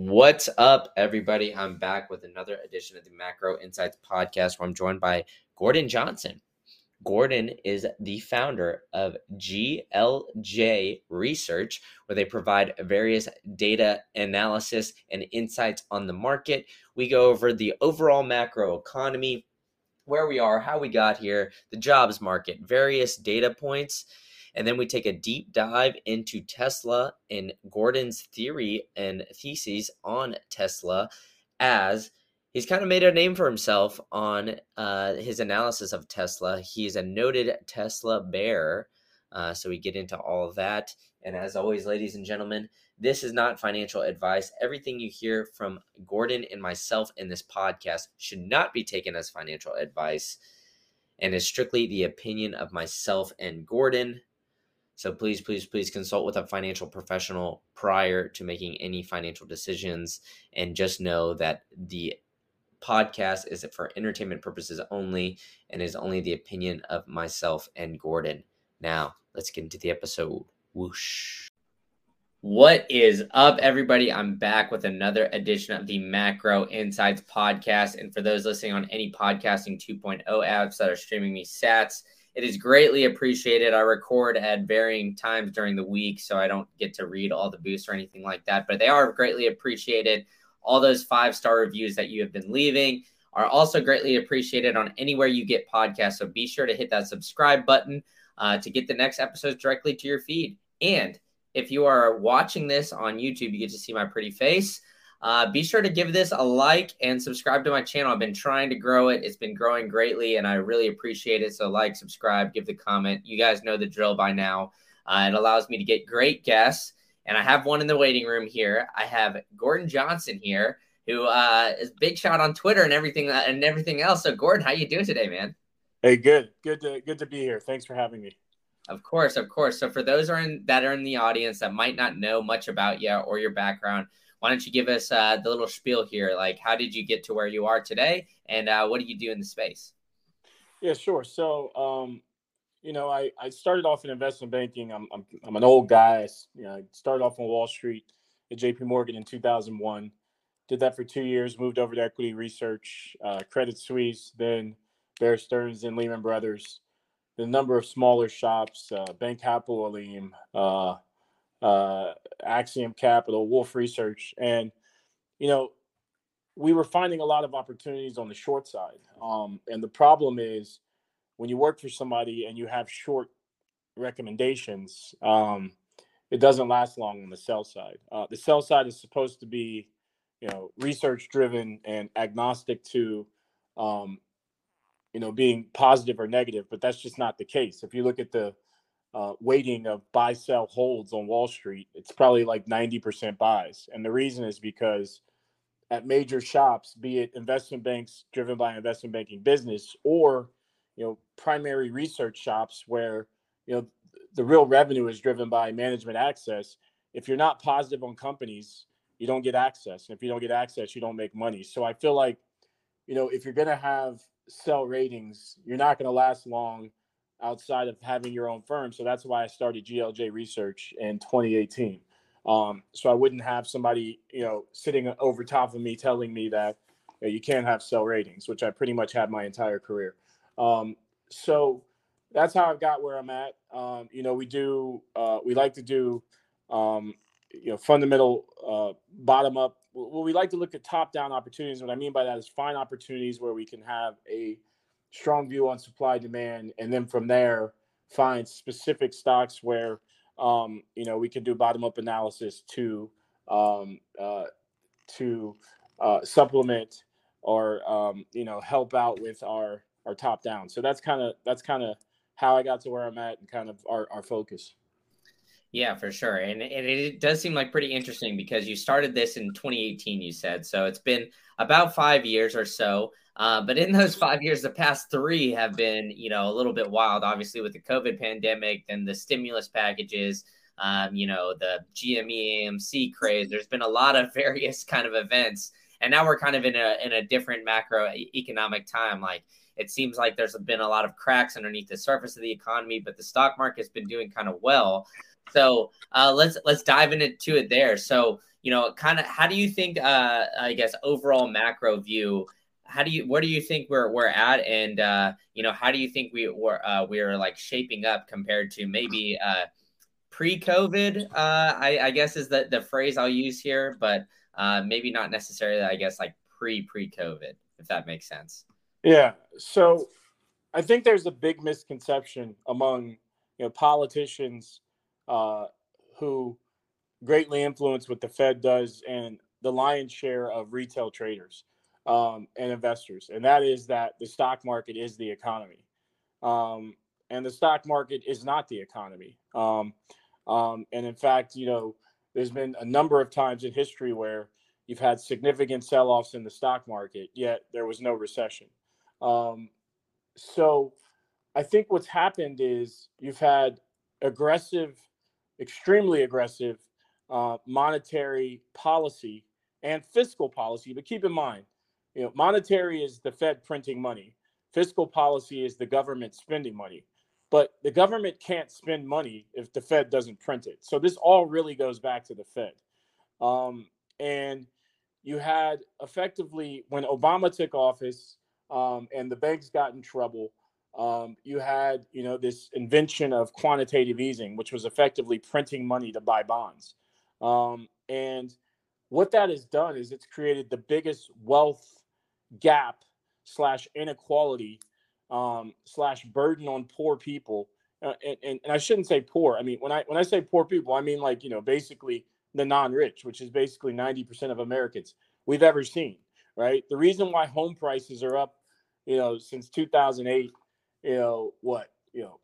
What's up, everybody? I'm back with another edition of the Macro Insights podcast where I'm joined by Gordon Johnson. Gordon is the founder of GLJ Research, where they provide various data analysis and insights on the market. We go over the overall macro economy, where we are, how we got here, the jobs market, various data points and then we take a deep dive into Tesla and Gordon's theory and theses on Tesla as he's kind of made a name for himself on uh, his analysis of Tesla. He's a noted Tesla bear. Uh, so we get into all of that. And as always, ladies and gentlemen, this is not financial advice. Everything you hear from Gordon and myself in this podcast should not be taken as financial advice and is strictly the opinion of myself and Gordon. So please, please, please consult with a financial professional prior to making any financial decisions. And just know that the podcast is for entertainment purposes only and is only the opinion of myself and Gordon. Now, let's get into the episode. Whoosh. What is up, everybody? I'm back with another edition of the Macro Insights podcast. And for those listening on any podcasting 2.0 apps that are streaming me sats, it is greatly appreciated. I record at varying times during the week, so I don't get to read all the boosts or anything like that, but they are greatly appreciated. All those five star reviews that you have been leaving are also greatly appreciated on anywhere you get podcasts. So be sure to hit that subscribe button uh, to get the next episodes directly to your feed. And if you are watching this on YouTube, you get to see my pretty face. Uh, be sure to give this a like and subscribe to my channel. I've been trying to grow it. It's been growing greatly, and I really appreciate it. So, like, subscribe, give the comment. You guys know the drill by now. Uh, it allows me to get great guests, and I have one in the waiting room here. I have Gordon Johnson here, who uh, is big shot on Twitter and everything uh, and everything else. So, Gordon, how you doing today, man? Hey, good, good to good to be here. Thanks for having me. Of course, of course. So, for those are in, that are in the audience that might not know much about you or your background why don't you give us uh, the little spiel here? Like, how did you get to where you are today, and uh, what do you do in the space? Yeah, sure. So, um, you know, I, I started off in investment banking. I'm, I'm, I'm an old guy. I, you know, I started off on Wall Street at JP Morgan in 2001. Did that for two years, moved over to equity research, uh, Credit Suisse, then Bear Stearns and Lehman Brothers. The number of smaller shops, uh, Bank Aleem, uh, uh, Axiom Capital, Wolfe Research, and you know, we were finding a lot of opportunities on the short side. Um, and the problem is when you work for somebody and you have short recommendations, um, it doesn't last long on the sell side. Uh, the sell side is supposed to be, you know, research driven and agnostic to, um, you know, being positive or negative, but that's just not the case. If you look at the uh, weighting of buy sell holds on Wall Street, it's probably like 90% buys. And the reason is because at major shops, be it investment banks driven by investment banking business or you know primary research shops where you know the real revenue is driven by management access. If you're not positive on companies, you don't get access. And if you don't get access, you don't make money. So I feel like, you know, if you're to have sell ratings, you're not to last long outside of having your own firm. So that's why I started GLJ Research in 2018. Um, so I wouldn't have somebody, you know, sitting over top of me telling me that you, know, you can't have sell ratings, which I pretty much had my entire career. Um, so that's how I've got where I'm at. Um, you know, we do, uh, we like to do, um, you know, fundamental uh, bottom up. Well, we like to look at top down opportunities. What I mean by that is find opportunities where we can have a strong view on supply demand, and then from there find specific stocks where um, you know we can do bottom up analysis to um, uh, to uh, supplement or um, you know help out with our our top down. So that's kind of that's kind of how I got to where I'm at and kind of our, our focus. Yeah, for sure. And, and it does seem like pretty interesting because you started this in 2018, you said. So it's been about five years or so. Uh, but in those five years, the past three have been, you know, a little bit wild. Obviously, with the COVID pandemic, then the stimulus packages, um, you know, the GME AMC craze. There's been a lot of various kind of events, and now we're kind of in a in a different macroeconomic time. Like it seems like there's been a lot of cracks underneath the surface of the economy, but the stock market's been doing kind of well. So uh, let's let's dive into it there. So you know, kind of how do you think, uh, I guess, overall macro view? How do you, where do you think we're we're at, and uh, you know, how do you think we were uh, we're like shaping up compared to maybe uh, pre-COVID? Uh, I, I guess is the the phrase I'll use here, but uh, maybe not necessarily. I guess like pre pre COVID, if that makes sense. Yeah. So I think there's a big misconception among you know politicians uh, who greatly influence what the Fed does and the lion's share of retail traders um, and investors, and that is that the stock market is the economy, um, and the stock market is not the economy. Um, um and in fact, you know, there's been a number of times in history where you've had significant sell-offs in the stock market, yet there was no recession. Um, so I think what's happened is you've had aggressive, extremely aggressive uh, monetary policy and fiscal policy. But keep in mind, you know, monetary is the Fed printing money. Fiscal policy is the government spending money. But the government can't spend money if the Fed doesn't print it. So this all really goes back to the Fed. Um, and you had effectively when Obama took office, um, and the banks got in trouble. Um, you had, you know, this invention of quantitative easing, which was effectively printing money to buy bonds. Um, and what that has done is it's created the biggest wealth gap slash inequality um, slash burden on poor people. Uh, and, and, and I shouldn't say poor. I mean, when I when I say poor people, I mean like you know basically the non-rich, which is basically ninety percent of Americans we've ever seen. Right. The reason why home prices are up you know, since 2008, you know, what, you know,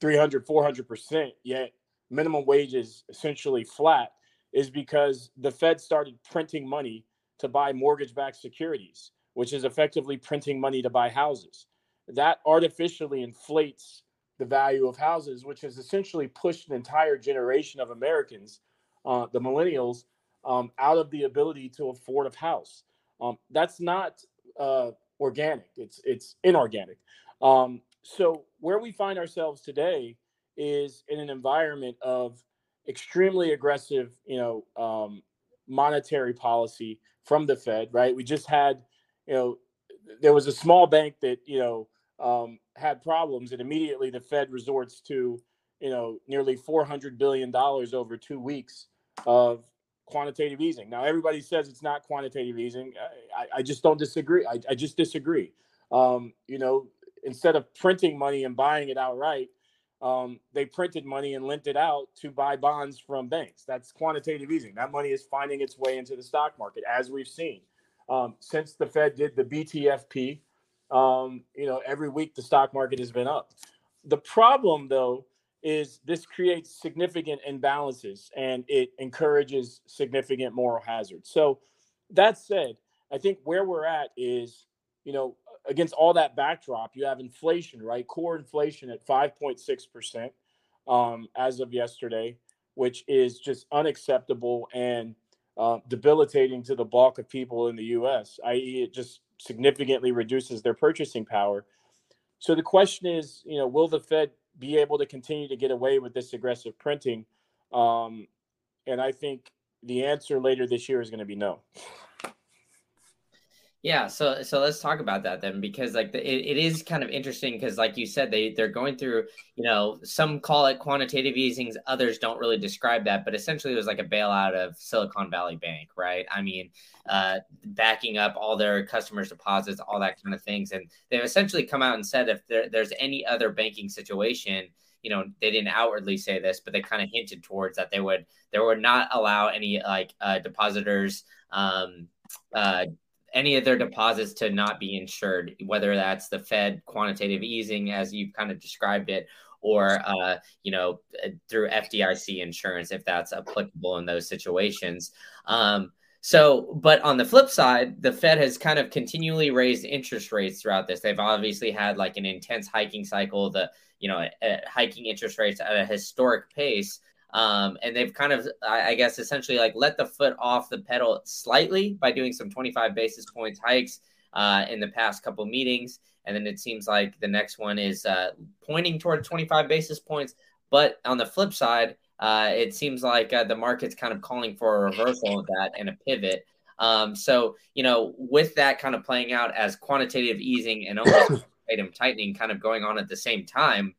300, 400%, yet minimum wage is essentially flat is because the Fed started printing money to buy mortgage backed securities, which is effectively printing money to buy houses. That artificially inflates the value of houses, which has essentially pushed an entire generation of Americans, uh, the millennials, um, out of the ability to afford a house. Um, that's not uh, organic. It's it's inorganic. Um, so where we find ourselves today is in an environment of extremely aggressive, you know, um, monetary policy from the Fed. Right. We just had, you know, there was a small bank that you know um, had problems, and immediately the Fed resorts to, you know, nearly four hundred billion dollars over two weeks of quantitative easing. Now, everybody says it's not quantitative easing. I, I just don't disagree. I, I just disagree. Um, you know, instead of printing money and buying it outright, um, they printed money and lent it out to buy bonds from banks. That's quantitative easing. That money is finding its way into the stock market, as we've seen. Um, since the Fed did the BTFP, um, you know, every week the stock market has been up. The problem, though, is this creates significant imbalances and it encourages significant moral hazard. So that said, I think where we're at is, you know, against all that backdrop, you have inflation, right? Core inflation at 5.6% um, as of yesterday, which is just unacceptable and uh, debilitating to the bulk of people in the US, i.e., it just significantly reduces their purchasing power. So the question is, you know, will the Fed be able to continue to get away with this aggressive printing? Um, and I think the answer later this year is going to be no. Yeah, so so let's talk about that then, because like the, it, it is kind of interesting because like you said, they they're going through, you know, some call it quantitative easings, others don't really describe that, but essentially it was like a bailout of Silicon Valley Bank, right? I mean, uh, backing up all their customers' deposits, all that kind of things, and they've essentially come out and said if there, there's any other banking situation, you know, they didn't outwardly say this, but they kind of hinted towards that they would they would not allow any like uh, depositors. Um, uh, any of their deposits to not be insured, whether that's the Fed quantitative easing, as you've kind of described it, or uh, you know through FDIC insurance if that's applicable in those situations. Um, so, but on the flip side, the Fed has kind of continually raised interest rates throughout this. They've obviously had like an intense hiking cycle, the you know hiking interest rates at a historic pace. Um, and they've kind of, I, I guess, essentially like let the foot off the pedal slightly by doing some 25 basis points hikes uh, in the past couple meetings. And then it seems like the next one is uh, pointing toward 25 basis points. But on the flip side, Uh, it seems like uh, the market's kind of calling for a reversal of that and a pivot. Um, so, you know, with that kind of playing out as quantitative easing and almost item tightening kind of going on at the same time,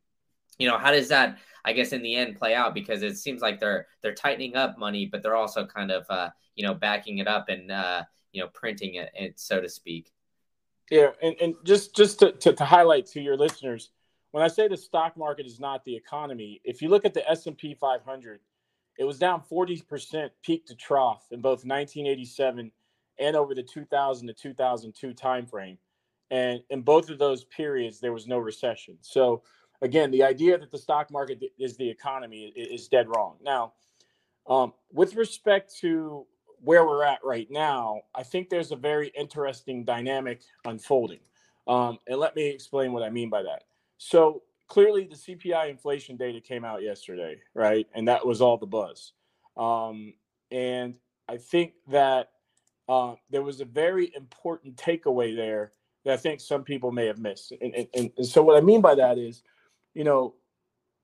you know, how does that, I guess, in the end play out? Because it seems like they're they're tightening up money, but they're also kind of, uh, you know, backing it up and uh, you know, printing it, so to speak. Yeah, and, and just just to, to, to highlight to your listeners, when I say the stock market is not the economy, if you look at the S and P 500, it was down 40% peak to trough in both 1987 and over the 2000 to 2002 timeframe. And in both of those periods, there was no recession. So, again, the idea that the stock market is the economy is dead wrong. Now, um, with respect to where we're at right now, I think there's a very interesting dynamic unfolding. Um, and let me explain what I mean by that. So, clearly, the CPI inflation data came out yesterday, right? And that was all the buzz. Um, and I think that uh, there was a very important takeaway there that I think some people may have missed. And, and, and so, what I mean by that is, you know,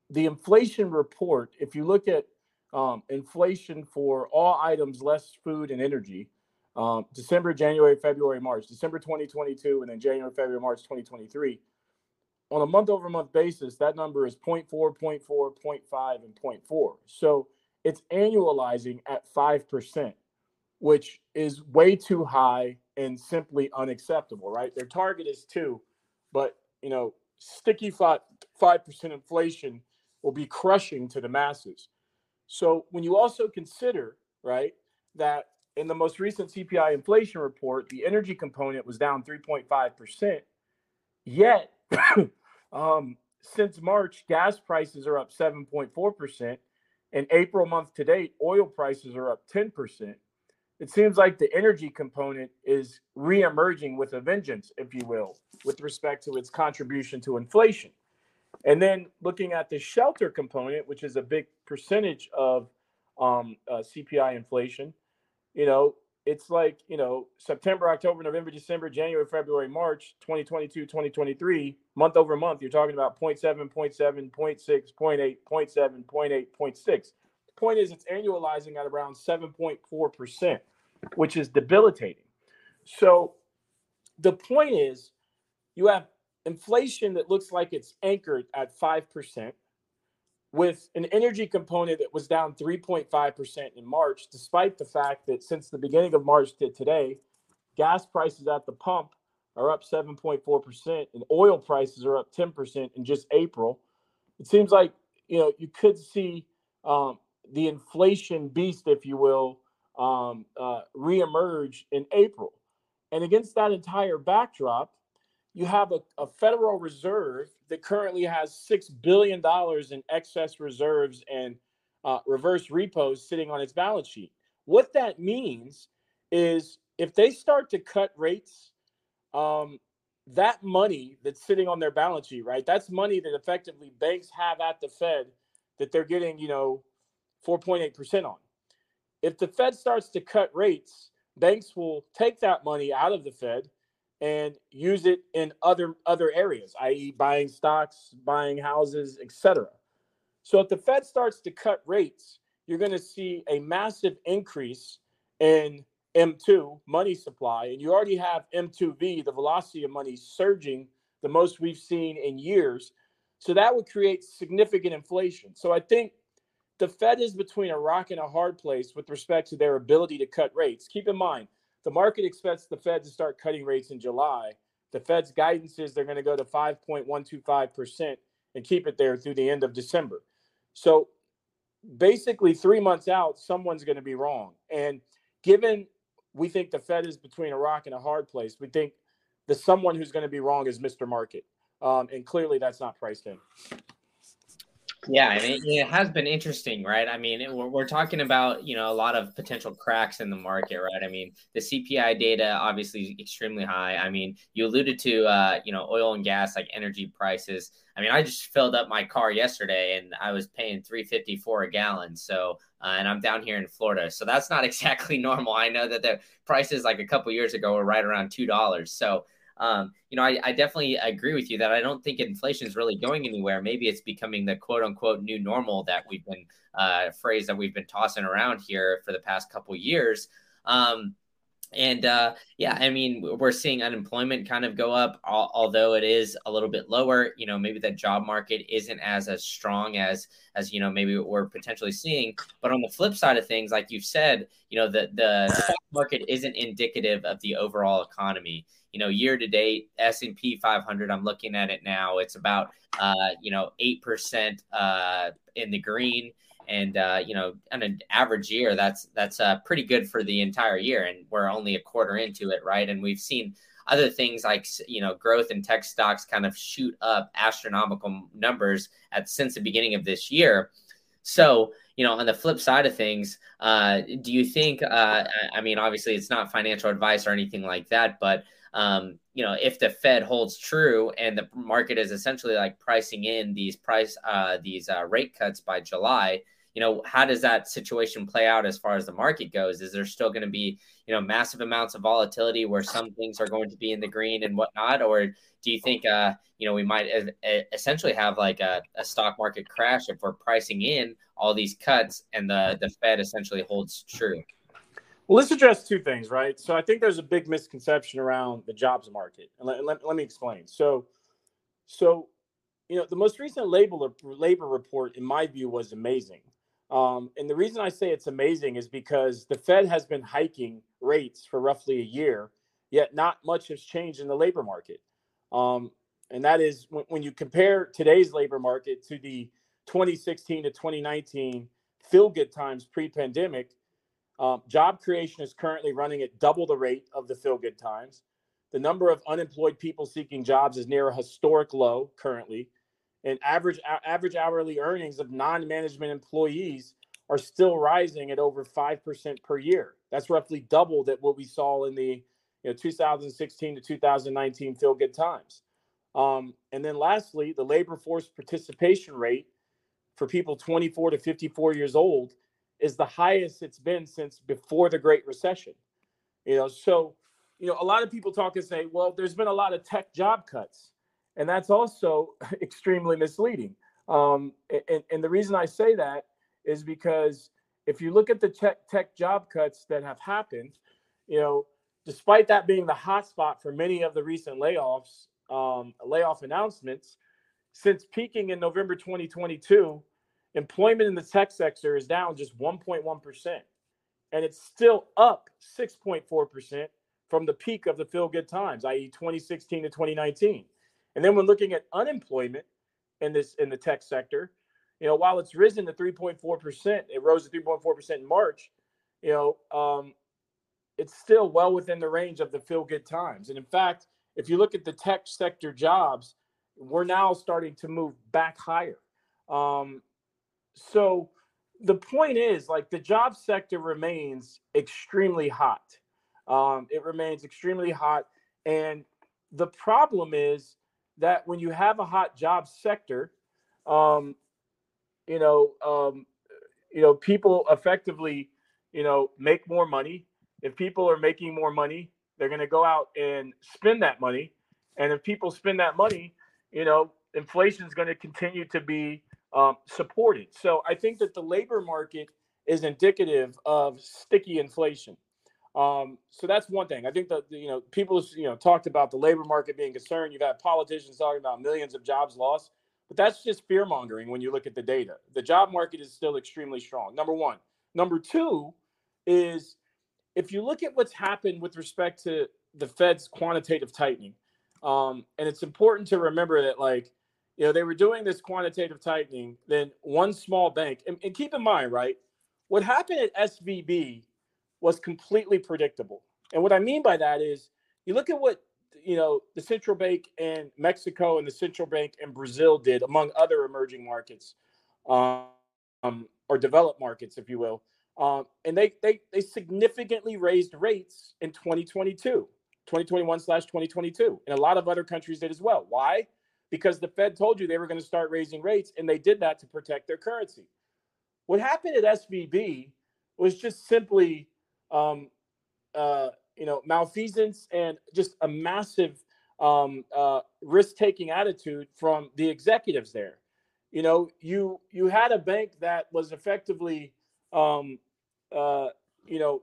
the inflation report, if you look at um, inflation for all items less food and energy, um, December, January, February, March, December 2022, and then January, February, March 2023. On a month over month basis, that number is 0. 0.4, 0. 0.4, 0.5, and 0.4. So it's annualizing at 5%, which is way too high and simply unacceptable, right? Their target is two, but you know, sticky five percent inflation will be crushing to the masses. So when you also consider, right, that in the most recent CPI inflation report, the energy component was down 3.5%. Yet, um, since March, gas prices are up 7.4%. And April month to date, oil prices are up 10%. It seems like the energy component is reemerging with a vengeance, if you will, with respect to its contribution to inflation. And then looking at the shelter component, which is a big percentage of um, uh, CPI inflation, you know, it's like, you know, September, October, November, December, January, February, March, 2022, 2023, month over month, you're talking about 0.7, 0.7, 0.6, 0.8, 0.7, 0.8, 0.6. Point is, it's annualizing at around 7.4%, which is debilitating. So the point is, you have inflation that looks like it's anchored at 5%, with an energy component that was down 3.5% in March, despite the fact that since the beginning of March to today, gas prices at the pump are up 7.4% and oil prices are up 10% in just April. It seems like, you know, you could see um, the inflation beast, if you will, um, uh, reemerge in April. And against that entire backdrop, you have a, a Federal Reserve that currently has $6 billion in excess reserves and uh, reverse repos sitting on its balance sheet. What that means is if they start to cut rates, um, that money that's sitting on their balance sheet, right? That's money that effectively banks have at the Fed that they're getting, you know, 4.8% on. If the Fed starts to cut rates, banks will take that money out of the Fed and use it in other other areas, i.e., buying stocks, buying houses, etc. So if the Fed starts to cut rates, you're going to see a massive increase in M2 money supply, and you already have M2V, the velocity of money, surging the most we've seen in years. So that would create significant inflation. So I think the Fed is between a rock and a hard place with respect to their ability to cut rates. Keep in mind, the market expects the Fed to start cutting rates in July. The Fed's guidance is they're going to go to 5.125% and keep it there through the end of December. So basically, three months out, someone's going to be wrong. And given we think the Fed is between a rock and a hard place, we think the someone who's going to be wrong is Mr. Market. Um, and clearly, that's not priced in. Yeah, I mean, it has been interesting, right? I mean, we're, we're talking about, you know, a lot of potential cracks in the market, right? I mean, the CPI data obviously is extremely high. I mean, you alluded to, uh, you know, oil and gas, like energy prices. I mean, I just filled up my car yesterday and I was paying three fifty four a gallon. So, uh, and I'm down here in Florida. So that's not exactly normal. I know that the prices like a couple years ago were right around $2. So, um, you know, I, I, definitely agree with you that I don't think inflation is really going anywhere. Maybe it's becoming the quote unquote new normal that we've been uh, phrase that we've been tossing around here for the past couple years. Um, and uh, yeah, I mean, we're seeing unemployment kind of go up, although it is a little bit lower. You know, maybe the job market isn't as as strong as as you know maybe we're potentially seeing. But on the flip side of things, like you've said, you know, the the stock market isn't indicative of the overall economy. You know, year to date, S and P 500. I'm looking at it now. It's about uh, you know eight percent uh, in the green and uh, you know on an average year that's that's uh, pretty good for the entire year and we're only a quarter into it right? And we've seen other things like you know growth in tech stocks kind of shoot up astronomical numbers at since the beginning of this year. So you know on the flip side of things uh, do you think uh, i mean obviously it's not financial advice or anything like that but um, you know, if the Fed holds true and the market is essentially like pricing in these price uh, these uh, rate cuts by July, you know, how does that situation play out as far as the market goes? Is there still going to be, you know, massive amounts of volatility where some things are going to be in the green and whatnot? Or do you think, uh, you know, we might essentially have like a, a stock market crash if we're pricing in all these cuts and the, the Fed essentially holds true? Well, let's address two things, right? So I think there's a big misconception around the jobs market, and let, let, let me explain. So, so you know, the most recent labor labor report, in my view, was amazing. Um, and the reason I say it's amazing is because the Fed has been hiking rates for roughly a year, yet not much has changed in the labor market. Um, and that is when, when, you compare today's labor market to the 2016 to 2019 feel good times pre pandemic, um, job creation is currently running at double the rate of the feel good times. The number of unemployed people seeking jobs is near a historic low currently and average average hourly earnings of non-management employees are still rising at over 5% per year. That's roughly double that what we saw in the you know, 2016 to 2019 feel good times. Um, and then lastly, the labor force participation rate for people 24 to 54 years old is the highest it's been since before the Great Recession. You know, so you know, a lot of people talk and say, well, there's been a lot of tech job cuts and that's also extremely misleading. Um, and, and the reason I say that is because if you look at the tech, tech job cuts that have happened, you know, despite that being the hotspot for many of the recent layoffs, um, layoff announcements, since peaking in November 2022, employment in the tech sector is down just 1.1%. And it's still up 6.4% from the peak of the feel good times, i.e., 2016 to 2019. And then when looking at unemployment in this in the tech sector, you know, while it's risen to 3.4%, it rose to 3.4% in March, you know, um, it's still well within the range of the feel good times. And in fact, if you look at the tech sector jobs, we're now starting to move back higher. Um, so the point is like the job sector remains extremely hot. Um, it remains extremely hot. And the problem is that when you have a hot job sector, um, you know, um, you know, people effectively, you know, make more money. If people are making more money, they're going to go out and spend that money. And if people spend that money, you know, inflation is going to continue to be um, supported. So I think that the labor market is indicative of sticky inflation. Um, so that's one thing. I think that you know people you know talked about the labor market being concerned. You've had politicians talking about millions of jobs lost, but that's just fear mongering when you look at the data. The job market is still extremely strong. Number one. Number two is if you look at what's happened with respect to the Fed's quantitative tightening, um, and it's important to remember that like you know they were doing this quantitative tightening, then one small bank, and, and keep in mind, right, what happened at SVB was completely predictable. And what I mean by that is you look at what you know the central bank in Mexico and the central bank in Brazil did, among other emerging markets, um, or developed markets, if you will. Um, and they, they they significantly raised rates in 2022, 2021 slash 2022, and a lot of other countries did as well. Why? Because the Fed told you they were going to start raising rates, and they did that to protect their currency. What happened at SVB was just simply um, uh, you know, malfeasance and just a massive um, uh, risk-taking attitude from the executives there. You know, you you had a bank that was effectively, um, uh, you know,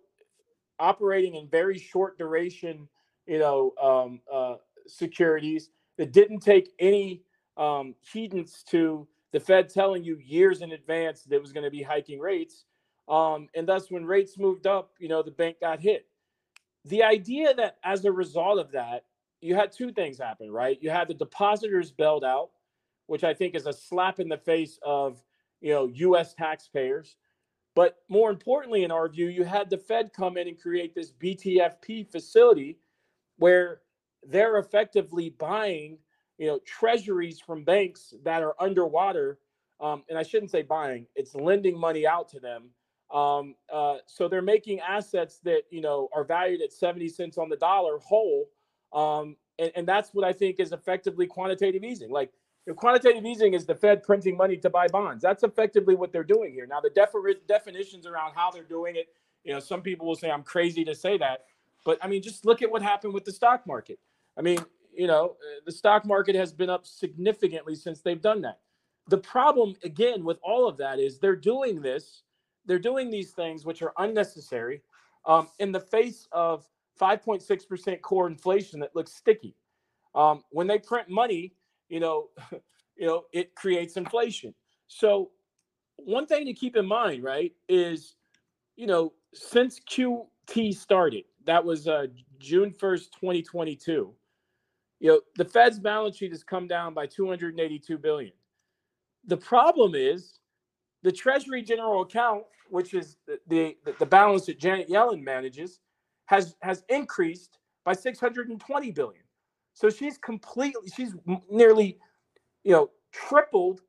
operating in very short duration, you know, um, uh, securities that didn't take any um, heedance to the Fed telling you years in advance that it was going to be hiking rates. Um, and thus, when rates moved up, you know, the bank got hit. The idea that as a result of that, you had two things happen, right? You had the depositors bailed out, which I think is a slap in the face of, you know, U.S. taxpayers. But more importantly, in our view, you had the Fed come in and create this BTFP facility where they're effectively buying, you know, treasuries from banks that are underwater. Um, and I shouldn't say buying; it's lending money out to them. Um, uh, so they're making assets that you know are valued at 70 cents on the dollar whole. Um, and, and that's what I think is effectively quantitative easing. Like if quantitative easing is the Fed printing money to buy bonds. That's effectively what they're doing here. Now, the defi- definitions around how they're doing it, you know, some people will say I'm crazy to say that, but I mean, just look at what happened with the stock market. I mean, you know, uh, the stock market has been up significantly since they've done that. The problem, again, with all of that is they're doing this, they're doing these things which are unnecessary um, in the face of 5.6% core inflation that looks sticky. Um, when they print money, you know, you know, it creates inflation. So one thing to keep in mind, right, is, you know, since QT started, that was uh, June 1st, 2022 you know, the Fed's balance sheet has come down by 282 billion. The problem is the Treasury General Account, which is the, the, the balance that Janet Yellen manages, has has increased by 620 billion. So she's completely, she's nearly, you know, tripled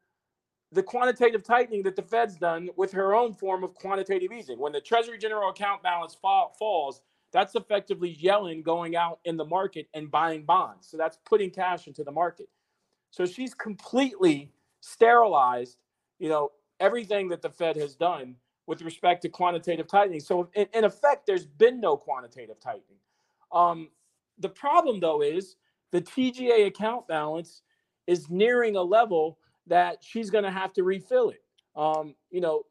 the quantitative tightening that the Fed's done with her own form of quantitative easing. When the Treasury General Account balance fall, falls, that's effectively Yellen going out in the market and buying bonds. So that's putting cash into the market. So she's completely sterilized, you know, everything that the Fed has done with respect to quantitative tightening. So in, in effect, there's been no quantitative tightening. Um, the problem though is the TGA account balance is nearing a level that she's going to have to refill it. Um, you know,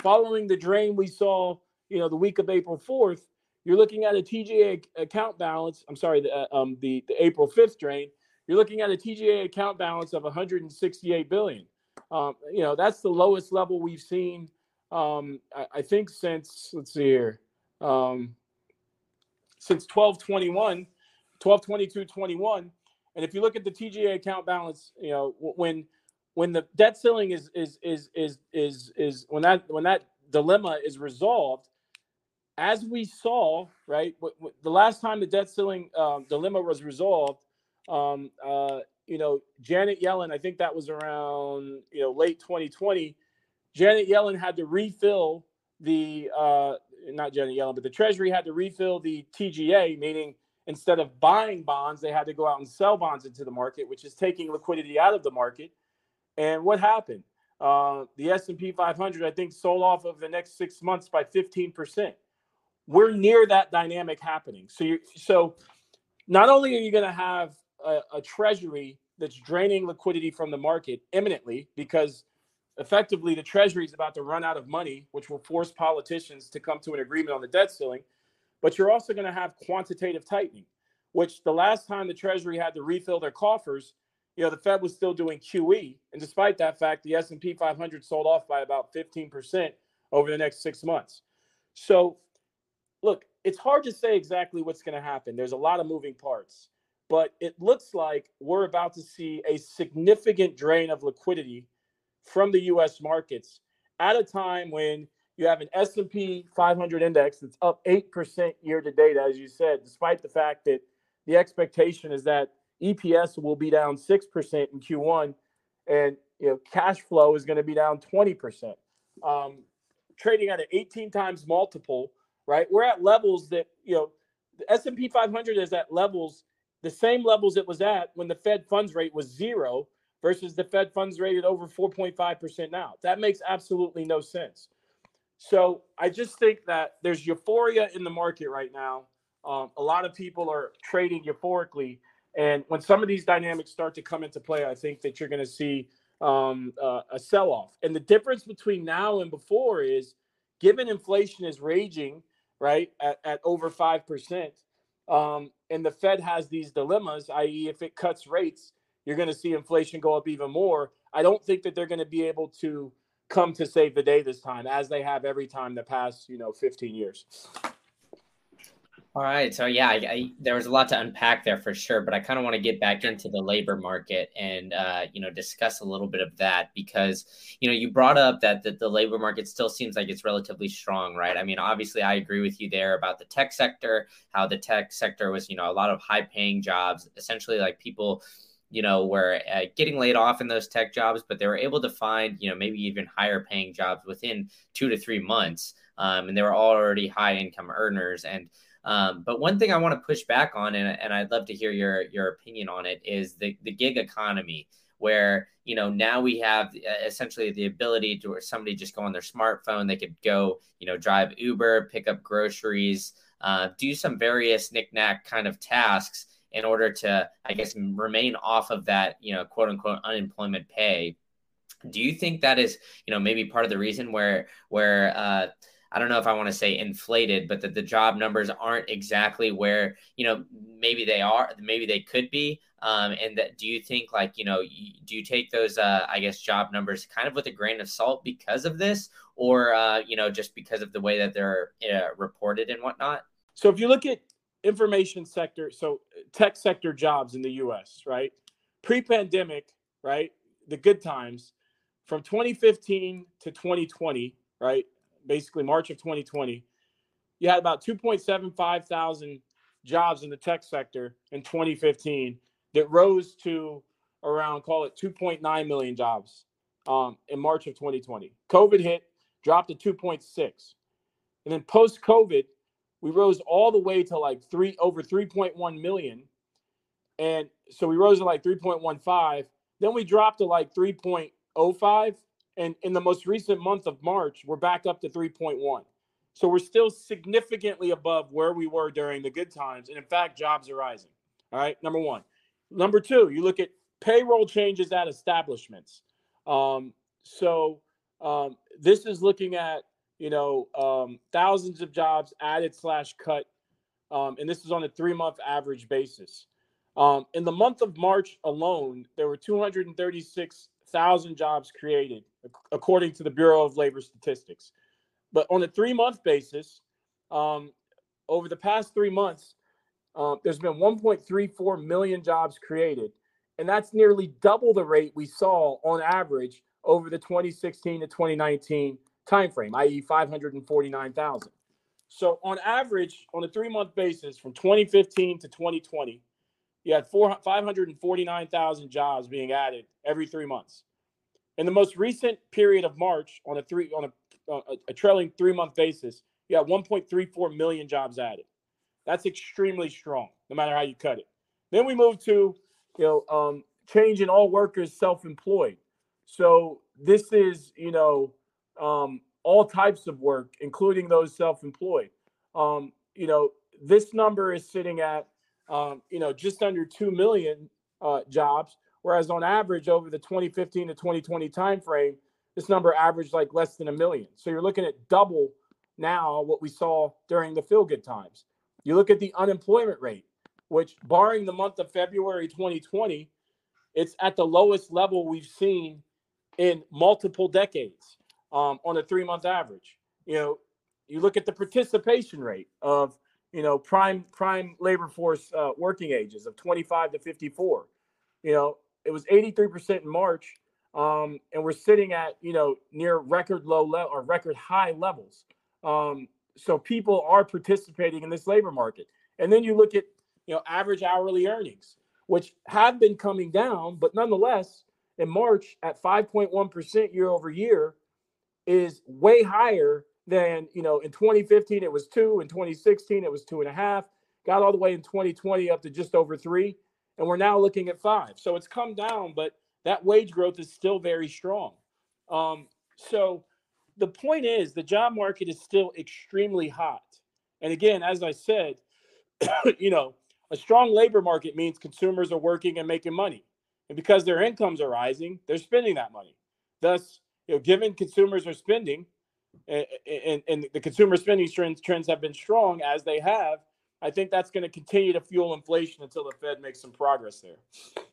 following the drain we saw, you know, the week of April 4th, you're looking at a TGA account balance. I'm sorry, the, uh, um, the, the April 5th drain. You're looking at a TGA account balance of 168 billion. Um, you know, that's the lowest level we've seen. Um, I, I, think since let's see here, um, since 1221, 1222 21. And if you look at the TGA account balance, you know, when when the debt ceiling is is is is is is when that when that dilemma is resolved, as we saw, right, w- w- the last time the debt ceiling um, dilemma was resolved, um, uh, you know, Janet Yellen, I think that was around, you know, late 2020. Janet Yellen had to refill the, uh, not Janet Yellen, but the Treasury had to refill the TGA, meaning instead of buying bonds, they had to go out and sell bonds into the market, which is taking liquidity out of the market. And what happened? Uh, the S&P 500, I think, sold off of the next six months by 15 percent we're near that dynamic happening. So you so not only are you going to have a, a, treasury that's draining liquidity from the market imminently because effectively the treasury is about to run out of money, which will force politicians to come to an agreement on the debt ceiling, but you're also going to have quantitative tightening, which the last time the treasury had to refill their coffers, you know, the Fed was still doing QE, and despite that fact, the S&P 500 sold off by about 15% over the next 6 months. So look, it's hard to say exactly what's going to happen. There's a lot of moving parts, but it looks like we're about to see a significant drain of liquidity from the U.S. markets at a time when you have an S&P 500 index that's up 8% year to date, as you said, despite the fact that the expectation is that EPS will be down 6% in Q1 and you know cash flow is going to be down 20%. Um, trading at an 18 times multiple right? We're at levels that, you know, the S&P 500 is at levels, the same levels it was at when the Fed funds rate was zero versus the Fed funds rate at over 4.5% now. That makes absolutely no sense. So I just think that there's euphoria in the market right now. Um, a lot of people are trading euphorically. And when some of these dynamics start to come into play, I think that you're going to see um, uh, a sell off. And the difference between now and before is given inflation is raging, right, at, at over 5%, um, and the Fed has these dilemmas, i.e., if it cuts rates, you're going to see inflation go up even more. I don't think that they're going to be able to come to save the day this time, as they have every time the past, you know, 15 years. All right. So yeah, I, I, there was a lot to unpack there for sure, but I kind of want to get back into the labor market and uh, you know discuss a little bit of that because you know you brought up that, that the labor market still seems like it's relatively strong, right? I mean, obviously, I agree with you there about the tech sector, how the tech sector was you know a lot of high paying jobs, essentially like people you know, were uh, getting laid off in those tech jobs, but they were able to find, you know, maybe even higher paying jobs within two to three months. Um, and they were already high income earners. And um, but one thing I want to push back on, and, and I'd love to hear your your opinion on it, is the the gig economy, where you know now we have essentially the ability to where somebody just go on their smartphone, they could go, you know, drive Uber, pick up groceries, uh, do some various knickknack kind of tasks in order to, I guess, remain off of that, you know, quote unquote unemployment pay. Do you think that is, you know, maybe part of the reason where where uh, I don't know if I want to say inflated, but that the job numbers aren't exactly where you know maybe they are, maybe they could be. Um, and that do you think like you know do you take those uh, I guess job numbers kind of with a grain of salt because of this, or uh, you know just because of the way that they're uh, reported and whatnot? So if you look at information sector, so tech sector jobs in the U.S. right pre-pandemic, right the good times from 2015 to 2020, right basically March of 2020, you had about 2.75 thousand jobs in the tech sector in 2015 that rose to around call it 2.9 million jobs um, in March of 2020. COVID hit, dropped to 2.6, and then post COVID, we rose all the way to like three over 3.1 million, and so we rose to like 3.15. Then we dropped to like 3.05 and in the most recent month of March, we're back up to 3.1. So we're still significantly above where we were during the good times. And in fact, jobs are rising. All right, number one. Number two, you look at payroll changes at establishments. Um, so um, this is looking at you know um, thousands of jobs added slash cut, um, and this is on a three month average basis. Um, in the month of March alone, there were 236 thousand jobs created, according to the Bureau of Labor Statistics. But on a three month basis, um, over the past three months, uh, there's been 1.34 million jobs created. And that's nearly double the rate we saw on average over the 2016 to 2019 timeframe, i.e., 549,000. So, on average, on a three month basis from 2015 to 2020, you had 549,000 jobs being added every three months. In the most recent period of March, on a three on a, a, a trailing three month basis, you had 1.34 million jobs added. That's extremely strong, no matter how you cut it. Then we move to you know um, change in all workers self-employed. So this is you know um, all types of work, including those self-employed. Um, you know this number is sitting at um, you know, just under 2 million uh, jobs. Whereas on average over the 2015 to 2020 timeframe, this number averaged like less than a million. So you're looking at double now what we saw during the feel good times. You look at the unemployment rate, which barring the month of February 2020, it's at the lowest level we've seen in multiple decades um, on a three month average. You know, you look at the participation rate of you know, prime prime labor force uh, working ages of 25 to 54. You know, it was 83% in March, um, and we're sitting at you know near record low level or record high levels. Um, so people are participating in this labor market. And then you look at you know average hourly earnings, which have been coming down, but nonetheless, in March at 5.1% year over year, is way higher then, you know, in 2015, it was two. In 2016, it was two and a half. Got all the way in 2020 up to just over three. And we're now looking at five. So it's come down, but that wage growth is still very strong. Um, so the point is, the job market is still extremely hot. And again, as I said, you know, a strong labor market means consumers are working and making money. And because their incomes are rising, they're spending that money. Thus, you know, given consumers are spending and, and, the consumer spending trends, trends have been strong as they have, I think that's going to continue to fuel inflation until the Fed makes some progress there.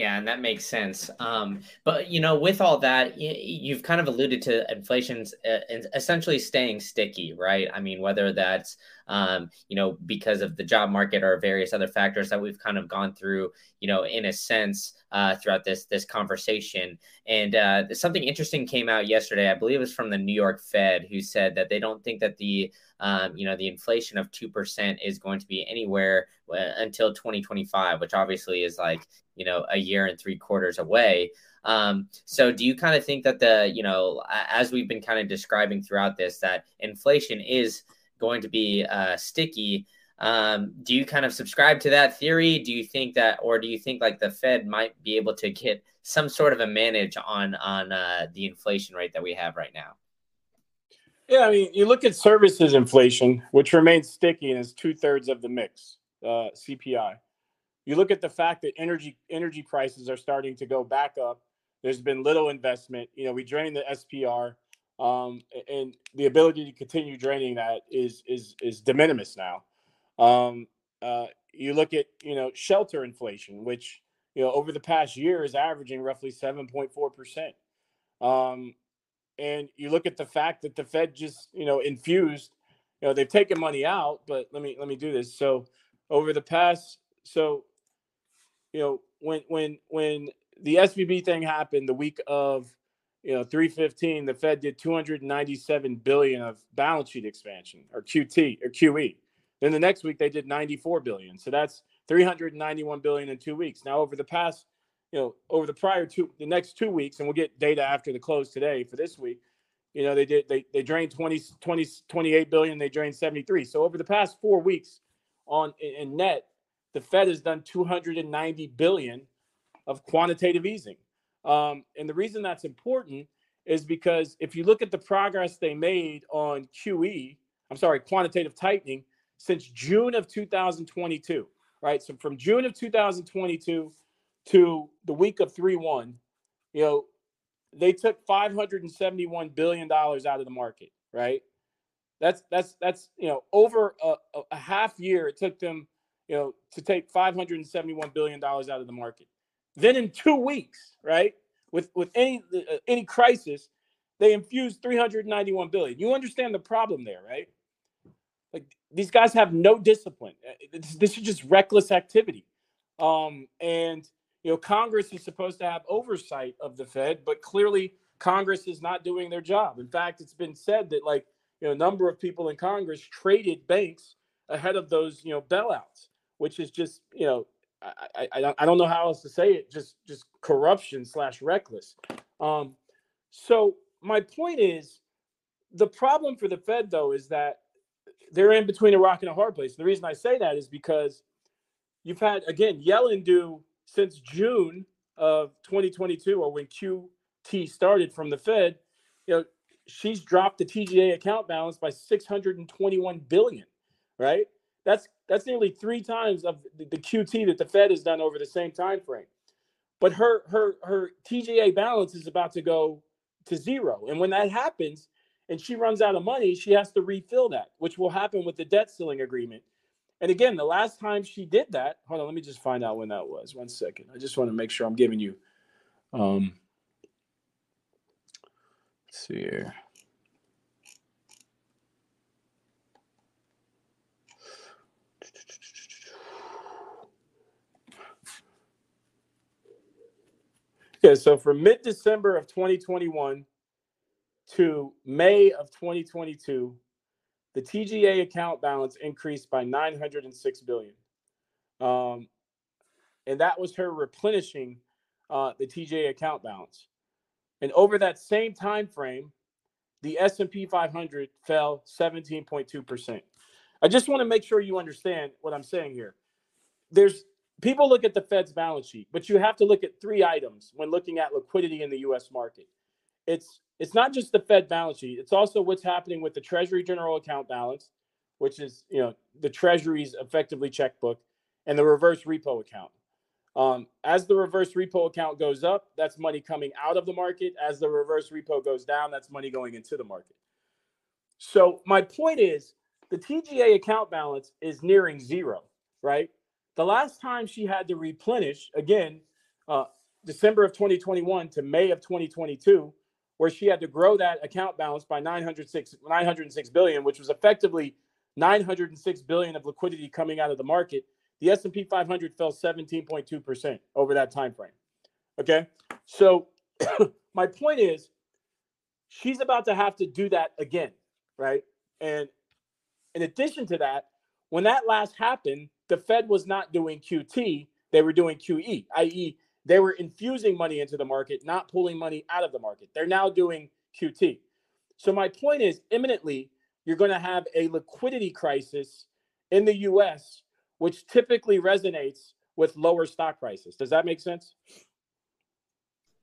Yeah, and that makes sense. Um, but you know, with all that, you've kind of alluded to inflation's uh, essentially staying sticky, right? I mean, whether that's um, you know because of the job market or various other factors that we've kind of gone through, you know, in a sense uh, throughout this this conversation. And uh, something interesting came out yesterday. I believe it was from the New York Fed, who said that they don't think that the um, you know, the inflation of 2% is going to be anywhere uh, until 2025, which obviously is like, you know, a year and three quarters away. Um, so do you kind of think that the, you know, as we've been kind of describing throughout this, that inflation is going to be uh, sticky? Um, do you kind of subscribe to that theory? Do you think that, or do you think like the Fed might be able to get some sort of a manage on on uh, the inflation rate that we have right now? Yeah, I mean, you look at services inflation, which remains sticky and is two thirds of the mix, uh, CPI. You look at the fact that energy energy prices are starting to go back up. There's been little investment. You know, we drained the SPR, um, and the ability to continue draining that is is is de minimis now. Um, uh, you look at you know shelter inflation, which you know over the past year is averaging roughly seven point four percent. Um, and you look at the fact that the Fed just, you know, infused, you know, they've taken money out, but let me let me do this. So over the past, so you know, when when when the SVB thing happened the week of you know 315 the fed did 297 billion of balance sheet expansion or qt or qe then the next week they did 94 billion. So that's 391 billion in two weeks. Now over the past you know, over the prior two, the next two weeks, and we'll get data after the close today for this week. You know, they did they they drained 20, 20 28 billion, they drained 73. So over the past four weeks on in net, the Fed has done 290 billion of quantitative easing. Um, and the reason that's important is because if you look at the progress they made on QE, I'm sorry, quantitative tightening since June of 2022, right? So from June of 2022 to the week of 3 1, you know, they took $571 billion out of the market, right? That's, that's, that's, you know, over a, a half year, it took them, you know, to take $571 billion out of the market. Then in two weeks, right, with, with any, uh, any crisis, they infused 391 billion. You understand the problem there, right? Like these guys have no discipline. Uh, this, this is just reckless activity. Um, and you know, Congress is supposed to have oversight of the Fed, but clearly Congress is not doing their job. In fact, it's been said that like, you know, a number of people in Congress traded banks ahead of those, you know, bailouts, which is just, you know, I, I, I don't know how else to say it, just just corruption slash reckless. Um, so my point is, the problem for the Fed though is that they're in between a rock and a hard place. The reason I say that is because you've had again Yellen do since June of 2022 or when QT started from the Fed, you know, she's dropped the TGA account balance by 621 billion, right? That's that's nearly three times of the, the QT that the Fed has done over the same time frame. But her her her TGA balance is about to go to zero. And when that happens and she runs out of money, she has to refill that, which will happen with the debt ceiling agreement and again, the last time she did that, hold on, let me just find out when that was. One second. I just want to make sure I'm giving you. Um, let's see here. Yeah, so from mid December of 2021 to May of 2022, the TGA account balance increased by 906 billion. Um, and that was her replenishing uh, the TGA account balance. And over that same time frame, the S&P 500 fell 17.2%. I just want to make sure you understand what I'm saying here. There's people look at the Fed's balance sheet, but you have to look at three items when looking at liquidity in the US market. It's it's not just the Fed balance sheet, it's also what's happening with the Treasury general account balance, which is you know the Treasury's effectively checkbook, and the reverse repo account. Um, as the reverse repo account goes up, that's money coming out of the market. As the reverse repo goes down, that's money going into the market. So my point is the TGA account balance is nearing zero, right? The last time she had to replenish, again, uh, December of 2021 to May of 2022, where she had to grow that account balance by 906, 906 billion, which was effectively 906 billion of liquidity coming out of the market. The S&P 500 fell 17.2% over that time frame. Okay? So my point is she's about to have to do that again, right? And in addition to that, when that last happened, the Fed was not doing QT, they were doing QE, i.e., they were infusing money into the market, not pulling money out of the market. They're now doing QT. So, my point is imminently, you're going to have a liquidity crisis in the US, which typically resonates with lower stock prices. Does that make sense?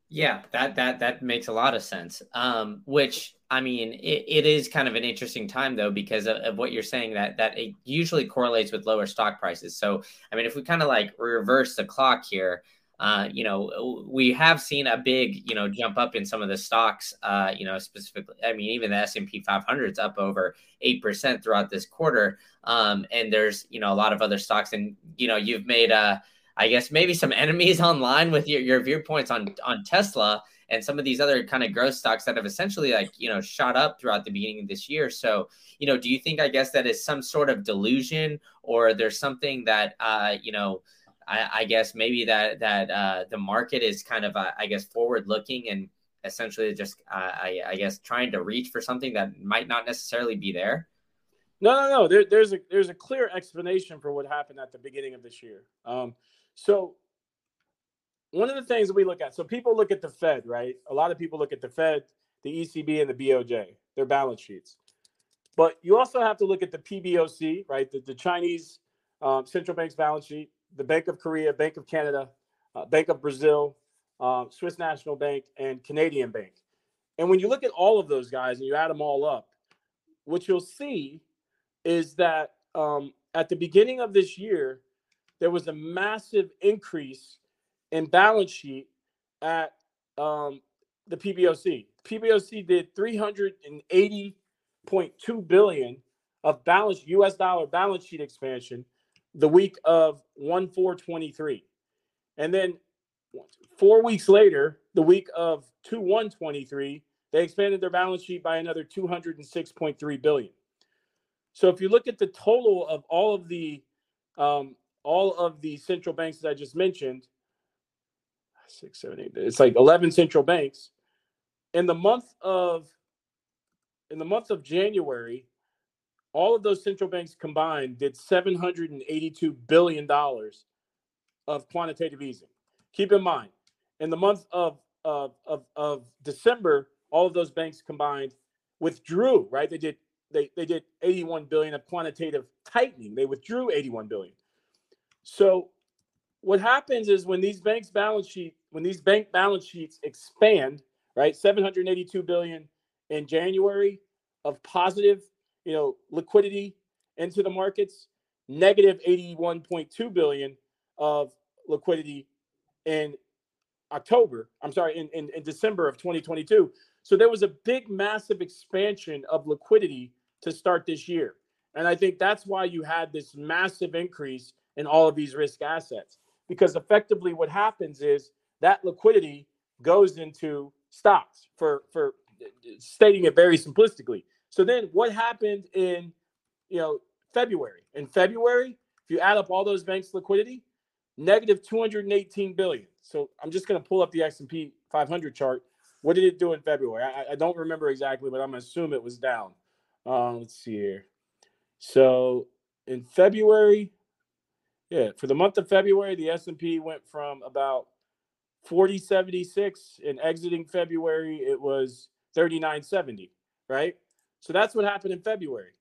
Yeah, that that that makes a lot of sense. Um, which I mean, it, it is kind of an interesting time though because of, of, what you're saying that that it usually correlates with lower stock prices. So I mean, if we kind of like reverse the clock here, uh, you know, we have seen a big you know jump up in some of the stocks. Uh, you know, specifically, I mean, even the S and P 500 is up over eight percent throughout this quarter. Um, and there's you know a lot of other stocks, and you know, you've made uh I guess maybe some enemies online with your, your viewpoints on on Tesla and some of these other kind of growth stocks that have essentially like you know shot up throughout the beginning of this year. So you know, do you think I guess that is some sort of delusion, or there's something that uh, you know? I, I guess maybe that that uh, the market is kind of uh, I guess forward looking and essentially just uh, I, I guess trying to reach for something that might not necessarily be there. No, no, no. There, there's a there's a clear explanation for what happened at the beginning of this year. Um, so one of the things that we look at, so people look at the Fed, right? A lot of people look at the Fed, the ECB, and the BOJ, their balance sheets. But you also have to look at the PBOC, right? The, the Chinese um, central bank's balance sheet, the Bank of Korea, Bank of Canada, uh, Bank of Brazil, uh, Swiss National Bank, and Canadian Bank. And when you look at all of those guys and you add them all up, what you'll see is that um, at the beginning of this year, there was a massive increase in balance sheet at um, the PBOC. PBOC did 380.2 billion of balance US dollar balance sheet expansion the week of 1 4 23. And then four weeks later, the week of 2 1 23, they expanded their balance sheet by another 206.3 billion. So if you look at the total of all of the um, all of the central banks that I just mentioned, six, seven, eight, it's like 11 central banks. In the month of in the month of January, all of those central banks combined did 782 billion dollars of quantitative easing. Keep in mind, in the month of, of of of December, all of those banks combined withdrew, right? They did they they did 81 billion of quantitative tightening. They withdrew 81 billion. So what happens is when these banks balance sheet when these bank balance sheets expand, right? 782 billion in January of positive, you know, liquidity into the markets, negative 81.2 billion of liquidity in October. I'm sorry, in, in, in December of 2022. So there was a big, massive expansion of liquidity to start this year. And I think that's why you had this massive increase in all of these risk assets. Because effectively, what happens is that liquidity goes into stocks for for stating it very simplistically. So then, what happened in you know February? In February, if you add up all those banks' liquidity, negative 218 billion. So I'm just going to pull up the S&P 500 chart. What did it do in February? I, I don't remember exactly, but I'm going to assume it was down. Um, let's see here. So in February, yeah, for the month of February, the S&P went from about 4076 and exiting February it was 3970, right? So that's what happened in February.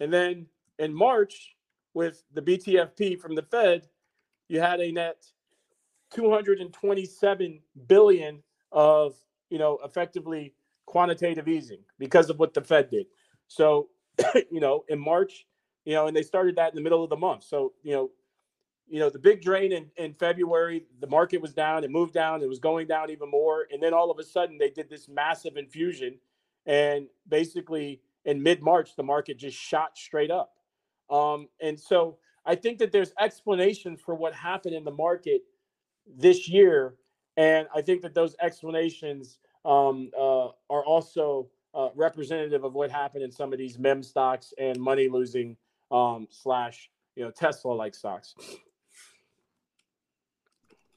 And then in March with the BTFP from the Fed, you had a net 227 billion of, you know, effectively quantitative easing because of what the Fed did. So, you know, in March, you know, and they started that in the middle of the month. So, you know, you know, the big drain in, in February, the market was down, it moved down, it was going down even more. And then all of a sudden they did this massive infusion. And basically in mid-March, the market just shot straight up. Um, and so I think that there's explanations for what happened in the market this year. And I think that those explanations um, uh, are also uh, representative of what happened in some of these meme stocks and money losing um, slash you know Tesla like stocks.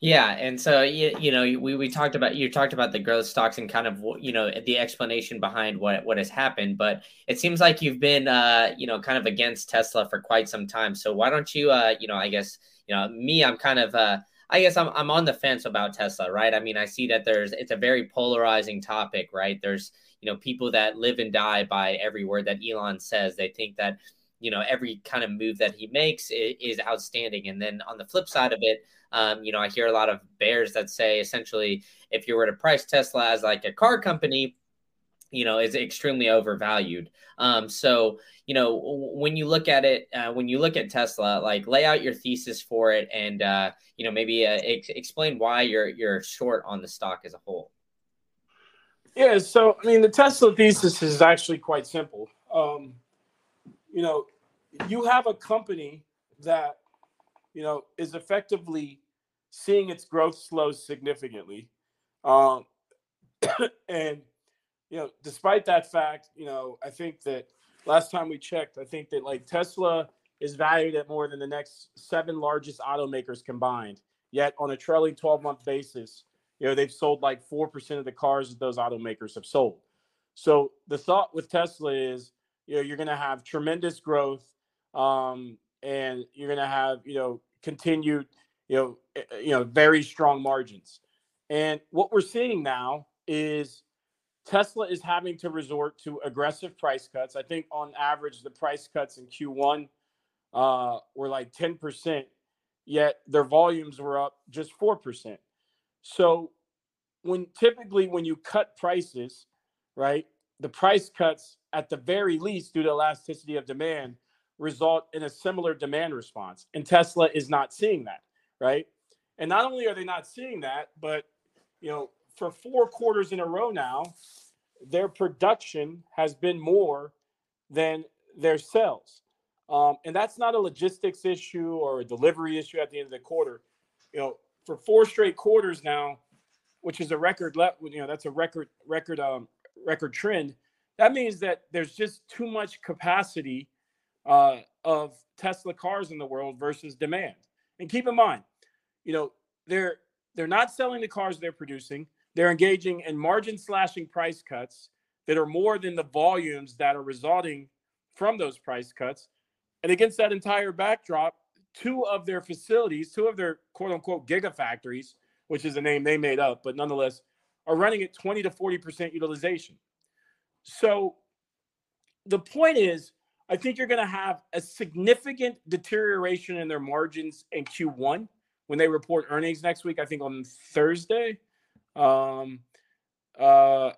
Yeah, and so you, you know we, we talked about you talked about the growth stocks and kind of you know the explanation behind what what has happened, but it seems like you've been uh, you know kind of against Tesla for quite some time. So why don't you uh, you know I guess you know me I'm kind of uh, I guess I'm I'm on the fence about Tesla, right? I mean I see that there's it's a very polarizing topic, right? There's you know people that live and die by every word that Elon says. They think that you know every kind of move that he makes is, is outstanding, and then on the flip side of it um, you know, I hear a lot of bears that say essentially, if you were to price Tesla as like a car company, you know, is extremely overvalued. Um, so, you know, when you look at it, uh, when you look at Tesla, like lay out your thesis for it, and uh, you know, maybe uh, ex- explain why you're you're short on the stock as a whole. Yeah, so I mean, the Tesla thesis is actually quite simple. Um, you know, you have a company that you know, is effectively seeing its growth slow significantly. Um, and, you know, despite that fact, you know, I think that last time we checked, I think that like Tesla is valued at more than the next seven largest automakers combined. Yet on a trailing 12 month basis, you know, they've sold like 4% of the cars that those automakers have sold. So the thought with Tesla is, you know, you're going to have tremendous growth. Um, and you're going to have you know continued you know eh, eh, you know very strong margins. And what we're seeing now is Tesla is having to resort to aggressive price cuts. I think on average the price cuts in Q1 uh, were like 10%, yet their volumes were up just 4%. So when typically when you cut prices, right, the price cuts at the very least due to elasticity of demand result in a similar demand response. And Tesla is not seeing that, right? And not only are they not seeing that, but you know, for four quarters in a row now, their production has been more than their sales. Um, and that's not a logistics issue or a delivery issue at the end of the quarter. You know, for four straight quarters now, which is a record, you know, that's a record record um, record trend. That means that there's just too much capacity uh, of Tesla cars in the world versus demand. And keep in mind, you know, they're they're not selling the cars they're producing. They're engaging in margin slashing price cuts that are more than the volumes that are resulting from those price cuts. And against that entire backdrop, two of their facilities, two of their quote unquote gigafactories, which is a name they made up, but nonetheless, are running at 20 to 40% utilization. So the point is, I think you're going to have a significant deterioration in their margins in Q1 when they report earnings next week. I think on Thursday. Um, uh,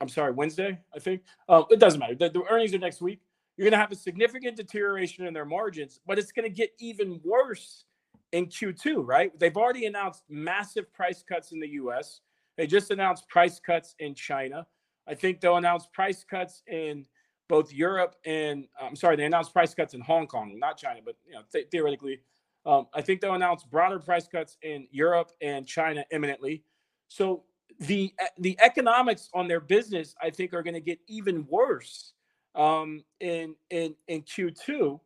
I'm sorry, Wednesday. I think um, it doesn't matter. The, the earnings are next week. You're going to have a significant deterioration in their margins, but it's going to get even worse in Q2. Right? They've already announced massive price cuts in the U.S. They just announced price cuts in China. I think they'll announce price cuts in both Europe and I'm sorry, they announced price cuts in Hong Kong, not China, but you know, th- theoretically, um, I think they'll announce broader price cuts in Europe and China imminently. So the the economics on their business, I think, are going to get even worse um, in in in Q2.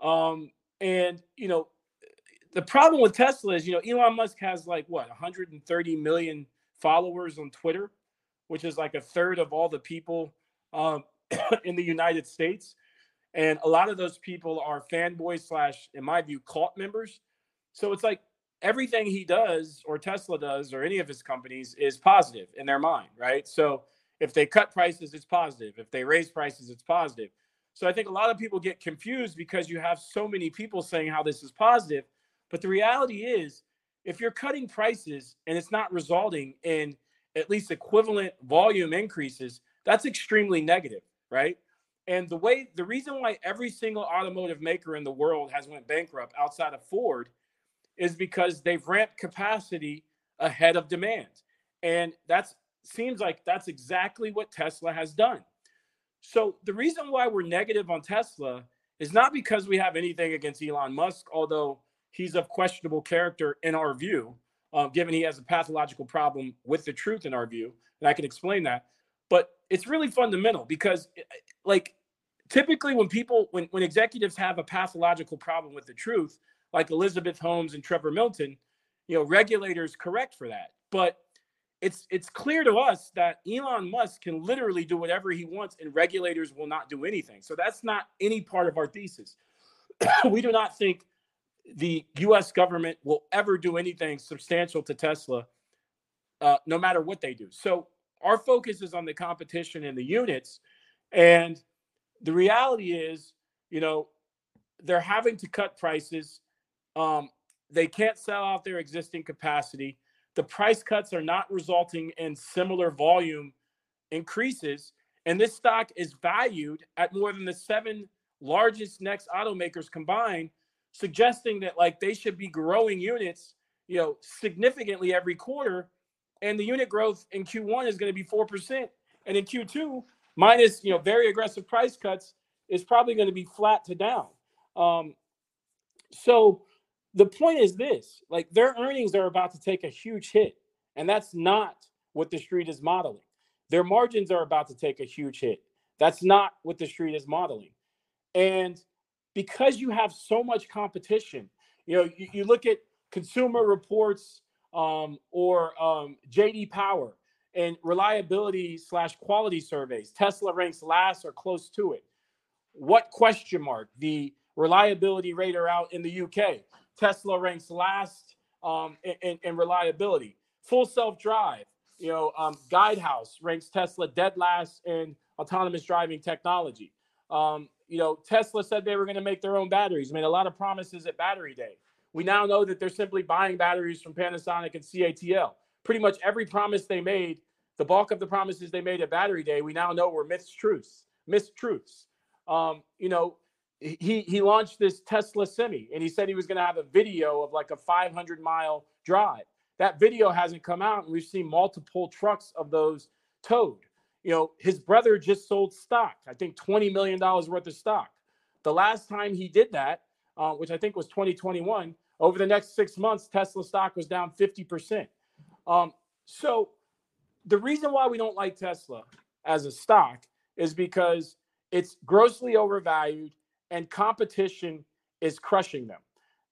Um, and you know, the problem with Tesla is, you know, Elon Musk has like what 130 million followers on Twitter, which is like a third of all the people um, in the United States. And a lot of those people are fanboys slash, in my view, cult members. So it's like everything he does or Tesla does or any of his companies is positive in their mind, right? So if they cut prices, it's positive. If they raise prices, it's positive. So I think a lot of people get confused because you have so many people saying how this is positive. But the reality is, if you're cutting prices and it's not resulting in at least equivalent volume increases, that's extremely negative right? And the way the reason why every single automotive maker in the world has went bankrupt outside of Ford is because they've ramped capacity ahead of demand. And that's seems like that's exactly what Tesla has done. So the reason why we're negative on Tesla is not because we have anything against Elon Musk, although he's of questionable character in our view, uh, given he has a pathological problem with the truth in our view, and I can explain that. It's really fundamental because, eh, eh, like, typically when people, when when executives have a pathological problem with the truth, like Elizabeth Holmes and Trevor Milton, you know, regulators correct for that. But it's it's clear to us that Elon Musk can literally do whatever he wants and regulators will not do anything. So that's not any part of our thesis. we do not think the US government will ever do anything substantial to Tesla uh, no matter what they do. So our focus is on the competition and the units and the reality is, you know, they're having to cut prices. Um, they can't sell out their existing capacity the price cuts are not resulting in similar volume increases. And this stock is valued at more than the seven largest next automakers combined, suggesting that like they should be growing units, you know, significantly every quarter. And the unit growth in Q1 is going to be 4%. And in Q2, minus, you know, very aggressive price cuts, is probably going to be flat to down. Um, so the point is this like their earnings are about to take a huge hit and that's not what the street is modeling their margins are about to take a huge hit that's not what the street is modeling and because you have so much competition you know you, you look at consumer reports um, or um, jd power and reliability slash quality surveys tesla ranks last or close to it what question mark the reliability rater out in the uk Tesla ranks last um, in, in, reliability. Full self drive, you know, um, Guidehouse ranks Tesla dead last in autonomous driving technology. Um, you know, Tesla said they were going to make their own batteries, made a lot of promises at Battery Day. We now know that they're simply buying batteries from Panasonic and CATL. Pretty much every promise they made, the bulk of the promises they made at Battery Day, we now know were mistruths. Mistruths. Um, you know, he he launched this Tesla Semi, and he said he was going to have a video of like a 500 mile drive. That video hasn't come out, and we've seen multiple trucks of those towed. You know, his brother just sold stock. I think 20 million dollars worth of stock. The last time he did that, uh, which I think was 2021, over the next six months, Tesla stock was down 50 percent. Um, so the reason why we don't like Tesla as a stock is because it's grossly overvalued and competition is crushing them.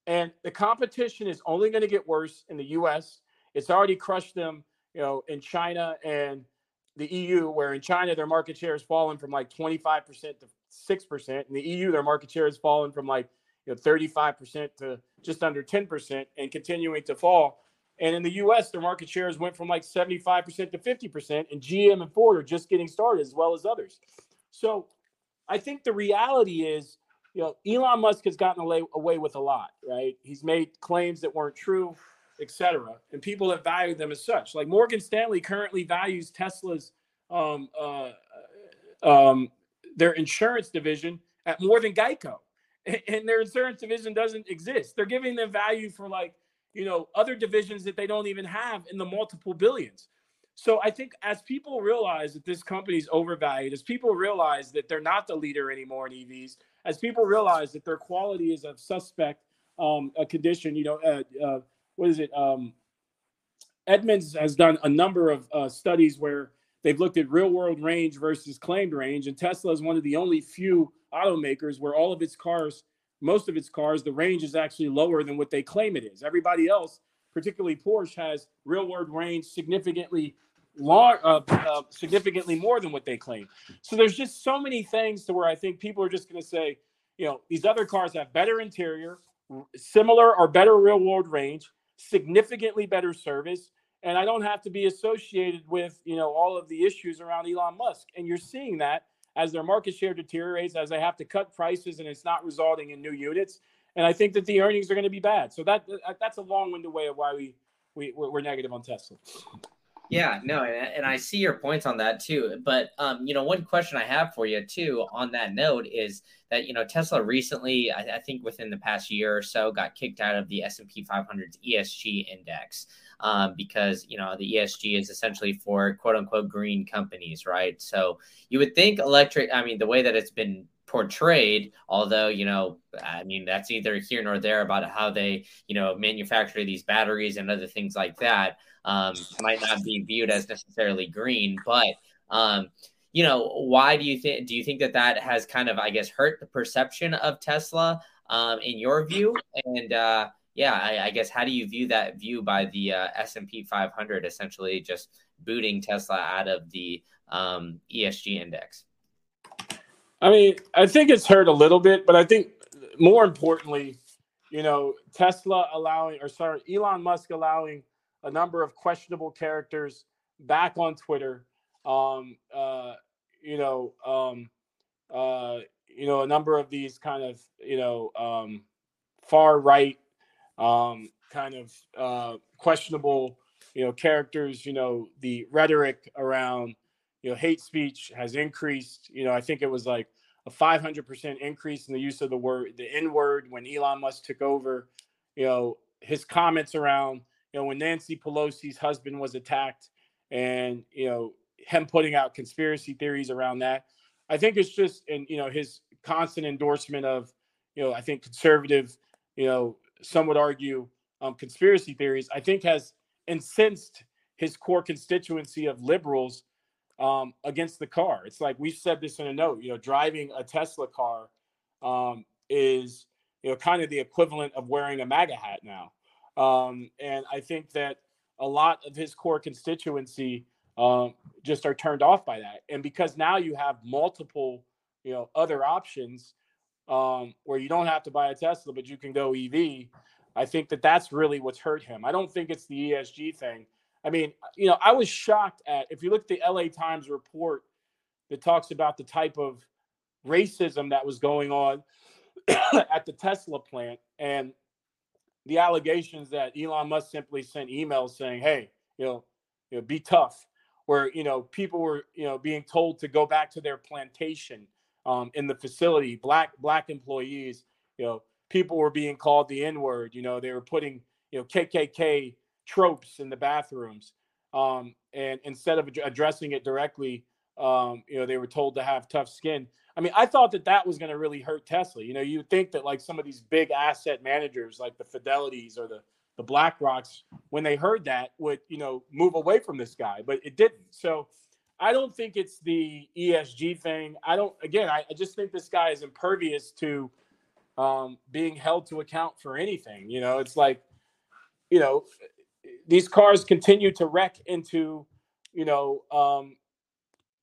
And the competition is only going to get worse in the US. It's already crushed them, you know, in China and the EU, where in China their market share has fallen from like 25% to 6%. In the EU, their market share has fallen from like you know 35% to just under 10% and continuing to fall. And in the US, their market shares went from like 75% to 50%, and GM and Ford are just getting started as well as others. So I think the reality is you know, Elon Musk has gotten away, away with a lot, right? He's made claims that weren't true, etc., and people have valued them as such. Like Morgan Stanley currently values Tesla's um, uh, um, their insurance division at more than Geico, and their insurance division doesn't exist. They're giving them value for like you know other divisions that they don't even have in the multiple billions. So I think as people realize that this company is overvalued, as people realize that they're not the leader anymore in EVs, as people realize that their quality is of suspect um, a condition, you know, uh, uh, what is it? Um, Edmunds has done a number of uh, studies where they've looked at real world range versus claimed range, and Tesla is one of the only few automakers where all of its cars, most of its cars, the range is actually lower than what they claim it is. Everybody else, particularly Porsche, has real world range significantly long, uh, uh, significantly more than what they claim. So there's just so many things to where I think people are just going to say, you know, these other cars have better interior, similar or better real world range, significantly better service, and I don't have to be associated with you know all of the issues around Elon Musk. And you're seeing that as their market share deteriorates, as they have to cut prices, and it's not resulting in new units. And I think that the earnings are going to be bad. So that that's a long-winded way of why we we we're negative on Tesla. Yeah, no, and, I see your points on that too. But um, you know, one question I have for you too on that note is that you know Tesla recently, I, I think within the past year or so, got kicked out of the S and P 500's ESG index um, because you know the ESG is essentially for quote unquote green companies, right? So you would think electric. I mean, the way that it's been portrayed although you know i mean that's either here nor there about how they you know manufacture these batteries and other things like that um, might not be viewed as necessarily green but um, you know why do you think do you think that that has kind of i guess hurt the perception of tesla um, in your view? And uh, yeah I, I, guess how do you view that view by the uh, s&p 500 essentially just booting tesla out of the um, esg index? I mean, I think it's hurt a little bit, but I think more importantly, you know, Tesla allowing, or sorry, Elon Musk allowing a number of questionable characters back on Twitter. Um, uh, you know, um, uh, you know, a number of these kind of, you know, um, far right, um, kind of uh, questionable, you know, characters. You know, the rhetoric around you know, hate speech has increased. You know, I think it was like a 500% increase in the use of the word, the N word when Elon Musk took over. You know, his comments around, you know, when Nancy Pelosi's husband was attacked and, you know, him putting out conspiracy theories around that. I think it's just, and, you know, his constant endorsement of, you know, I think conservative, you know, some would argue um, conspiracy theories, I think has incensed his core constituency of liberals um, against the car. It's like we've said this in a note. You know, driving a Tesla car um, is you know kind of the equivalent of wearing a MAGA hat now. Um, and I think that a lot of his core constituency um, just are turned off by that. And because now you have multiple, you know, other options um, where you don't have to buy a Tesla, but you can go EV. I think that that's really what's hurt him. I don't think it's the ESG thing. I mean, you know, I was shocked at if you look at the LA Times report that talks about the type of racism that was going on at the Tesla plant and the allegations that Elon Musk simply sent emails saying, "Hey, you know, you know, be tough," where you know people were you know being told to go back to their plantation um, in the facility. Black black employees, you know, people were being called the N word. You know, they were putting you know KKK tropes in the bathrooms. Um, and instead of ad- addressing it directly, um, you know, they were told to have tough skin. I mean, I thought that that was going to really hurt Tesla. You know, you think that like some of these big asset managers, like the Fidelities or the the Black Rocks, when they heard that, would you know move away from this guy, but it didn't. So I don't think it's the ESG thing. I don't. Again, I, I just think this guy is impervious to um, being held to account for anything. You know, it's like, you know, these cars continue to wreck into, you know, um,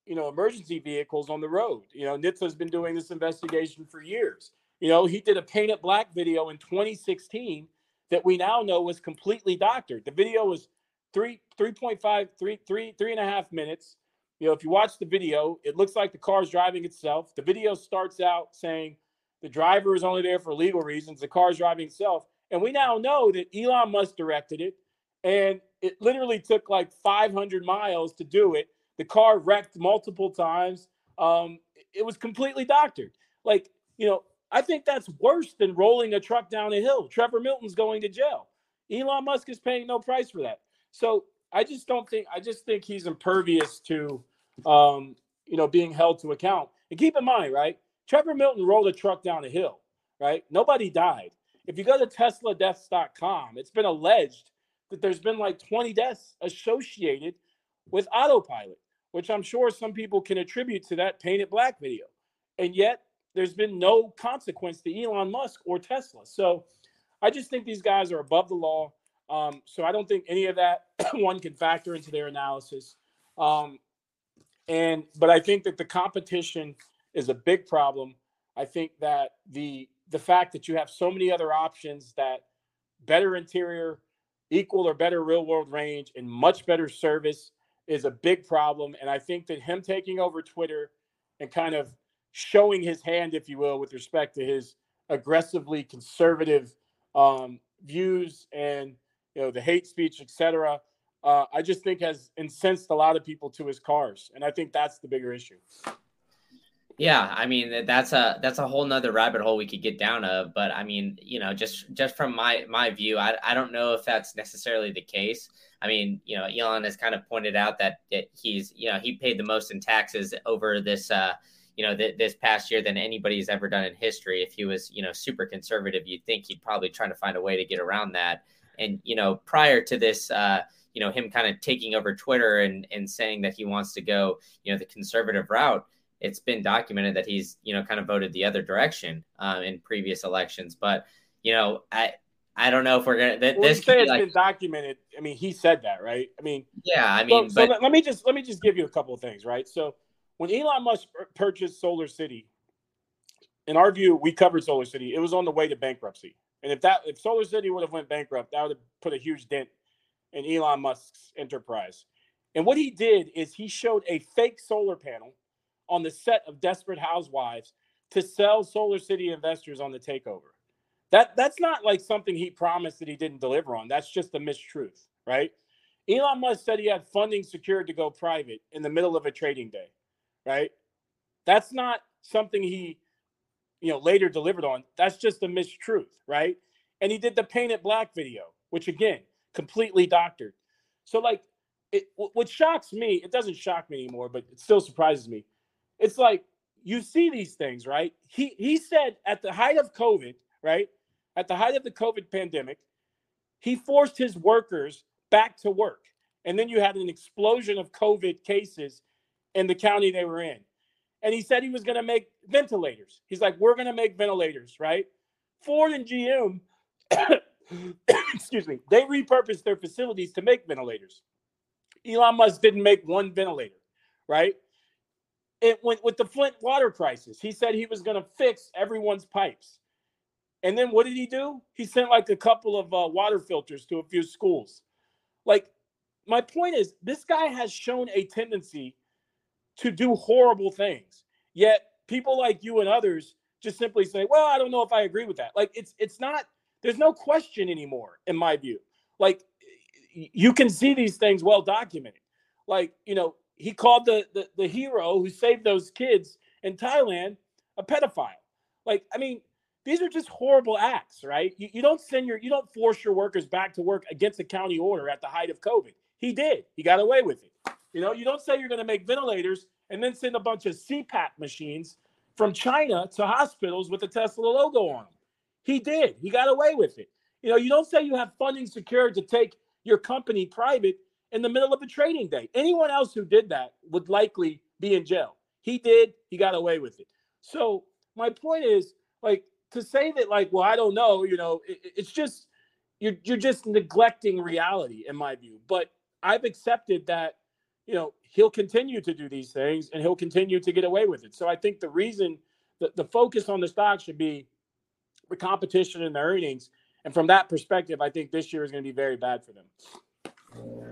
you know, emergency vehicles on the road. You know, NHTSA's been doing this investigation for years. You know, he did a Paint It Black video in 2016 that we now know was completely doctored. The video was three, 3.5, three, three, three and a half minutes. You know, if you watch the video, it looks like the car's driving itself. The video starts out saying the driver is only there for legal reasons. The car's driving itself. And we now know that Elon Musk directed it and it literally took like 500 miles to do it. The car wrecked multiple times. Um, it was completely doctored. Like, you know, I think that's worse than rolling a truck down a hill. Trevor Milton's going to jail. Elon Musk is paying no price for that. So I just don't think, I just think he's impervious to, um, you know, being held to account. And keep in mind, right? Trevor Milton rolled a truck down a hill, right? Nobody died. If you go to tesladeaths.com, it's been alleged that there's been like 20 deaths associated with autopilot, which I'm sure some people can attribute to that Paint It Black video. And yet there's been no consequence to Elon Musk or Tesla. So I just think these guys are above the law. Um, so I don't think any of that one can factor into their analysis. Um, and but I think that the competition is a big problem. I think that the the fact that you have so many other options that better interior, equal or better real world range and much better service is a big problem. And I think that him taking over Twitter and kind of showing his hand, if you will, with respect to his aggressively conservative um, views and you know the hate speech, etc. uh, I just think has incensed a lot of people to his cars, and I think that's the bigger issue. Yeah, I mean that's a that's a whole nother rabbit hole we could get down of. But I mean, you know, just just from my my view, I I don't know if that's necessarily the case. I mean, you know, Elon has kind of pointed out that he's you know he paid the most in taxes over this uh you know th- this past year than anybody's ever done in history. If he was you know super conservative, you'd think he'd probably try to find a way to get around that. And you know, prior to this. uh you know him kind of taking over Twitter and and saying that he wants to go you know the conservative route it's been documented that he's you know kind of voted the other direction um, in previous elections. But you know, I I don't know if we're gonna. Th- well, this say it's like, been documented. I mean, he said that, right? I mean, yeah, I mean, so, but, so let, let, me just let me just give you a couple of things, right? So when Elon Musk purchased Solar City, in our view, we covered Solar City. It was on the way to bankruptcy, and if that if Solar City would have went bankrupt, that would have put a huge dent in Elon Musk's enterprise. And what he did is he showed a fake solar panel on the set of Desperate Housewives to sell Solar City investors on the takeover. That that's not like something he promised that he didn't deliver on. That's just a mistruth, right? Elon Musk said he had funding secured to go private in the middle of a trading day, right? That's not something he, you know, later delivered on. That's just a mistruth, right? And he did the paint it black video, which again, completely doctored. So like, it, what shocks me, it doesn't shock me anymore, but it still surprises me it's like you see these things, right? He he said at the height of COVID, right? At the height of the COVID pandemic, he forced his workers back to work. And then you had an explosion of COVID cases in the county they were in. And he said he was going to make ventilators. He's like, we're going to make ventilators, right? Ford and GM, excuse me, they repurposed their facilities to make ventilators. Elon Musk didn't make one ventilator, right? It went with the Flint water crisis. He said he was going to fix everyone's pipes. And then what did he do? He sent like a couple of uh, water filters to a few schools. Like, my point is, this guy has shown a tendency to do horrible things. Yet people like you and others just simply say, "Well, I don't know if I agree with that." Like, it's it's not. There's no question anymore, in my view. Like, you can see these things well documented. Like, you know, he called the, the, the hero who saved those kids in Thailand a pedophile. Like, I mean, these are just horrible acts, right? You, you don't send your you don't force your workers back to work against a county order at the height of COVID. He did. He got away with it. You know, you don't say you're going to make ventilators and then send a bunch of CPAP machines from China to hospitals with the Tesla logo on them. He did. He got away with it. You know, you don't say you have funding secured to take your company private in the middle of a trading day. Anyone else who did that would likely be in jail. He did, he got away with it. So my point is like to say that like, well, I don't know, you know, it, it's just you're you're just neglecting reality in my view. But I've accepted that, you know, he'll continue to do these things and he'll continue to get away with it. So I think the reason that the focus on the stock should be the competition and the earnings. And from that perspective, I think this year is going to be very bad for them.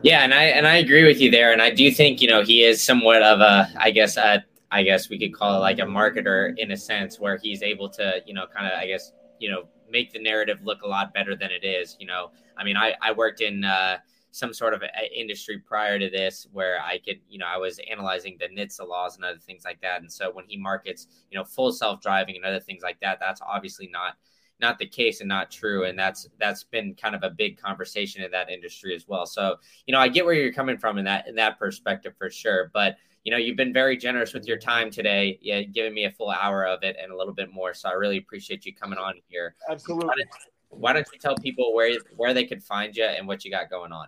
Yeah, and I and I agree with you there, and I do think you know he is somewhat of a, I guess, a, I guess we could call it like a marketer in a sense, where he's able to, you know, kind of, I guess, you know, make the narrative look a lot better than it is. You know, I mean, I I worked in uh, some sort of industry prior to this where I could, you know, I was analyzing the NHTSA laws and other things like that, and so when he markets, you know, full self driving and other things like that, that's obviously not not the case and not true and that's that's been kind of a big conversation in that industry as well. So you know i get where you're coming from in that in that perspective for sure but you know you've been very generous with your time today yeah giving me a full hour of it and a little bit more so i really appreciate you coming on here. Absolutely. Why don't, why don't you tell people where where they can find you and what you got going on?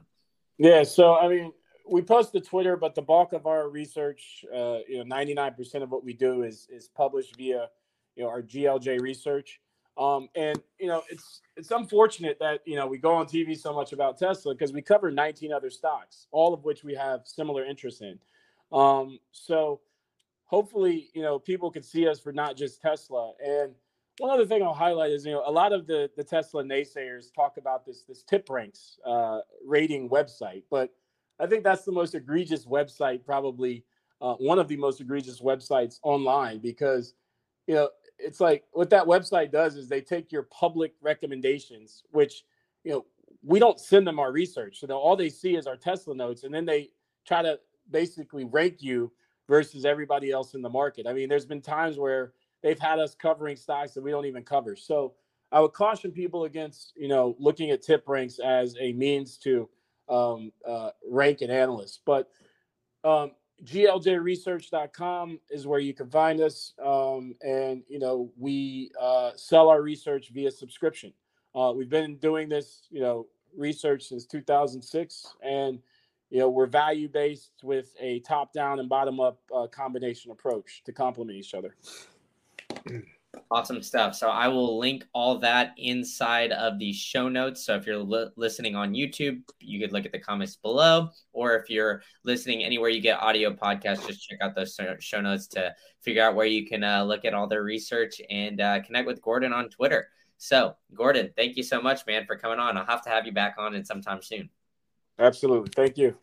Yeah so i mean we post to Twitter, but the bulk of our research, uh, you know, 99% of what we do is is published via, you know, our GLJ research. Um, and you know, it's it's unfortunate that you know we go on TV so much about Tesla because we cover 19 other stocks, all of which we have similar interests in. Um, so hopefully, you know, people can see us for not just Tesla. And one other thing I'll highlight is, you know, a lot of the the Tesla naysayers talk about this this TipRanks uh, rating website, but I think that's the most egregious website, probably uh, one of the most egregious websites online because you know it's like what that website does is they take your public recommendations, which you know we don't send them our research. So all they see is our Tesla notes, and then they try to basically rank you versus everybody else in the market. I mean, there's been times where they've had us covering stocks that we don't even cover. So I would caution people against, you know, looking at TipRanks as a means to um, uh, rank an analyst. But um, GLJresearch.com is where you can find us. Um, and, you know, we uh, sell our research via subscription. Uh, we've been doing this, you know, research since 2006. And, you know, we're value based with a top down and bottom up uh, combination approach to complement each other. Awesome stuff. So I will link all that inside of the show notes. So if you're li- listening on YouTube, you could look at the comments below, or if you're listening anywhere you get audio podcasts, just check out those show notes to figure out where you can uh, look at all their research and uh, connect with Gordon on Twitter. So Gordon, thank you so much, man, for coming on. I'll have to have you back on in sometime soon. Absolutely. Thank you.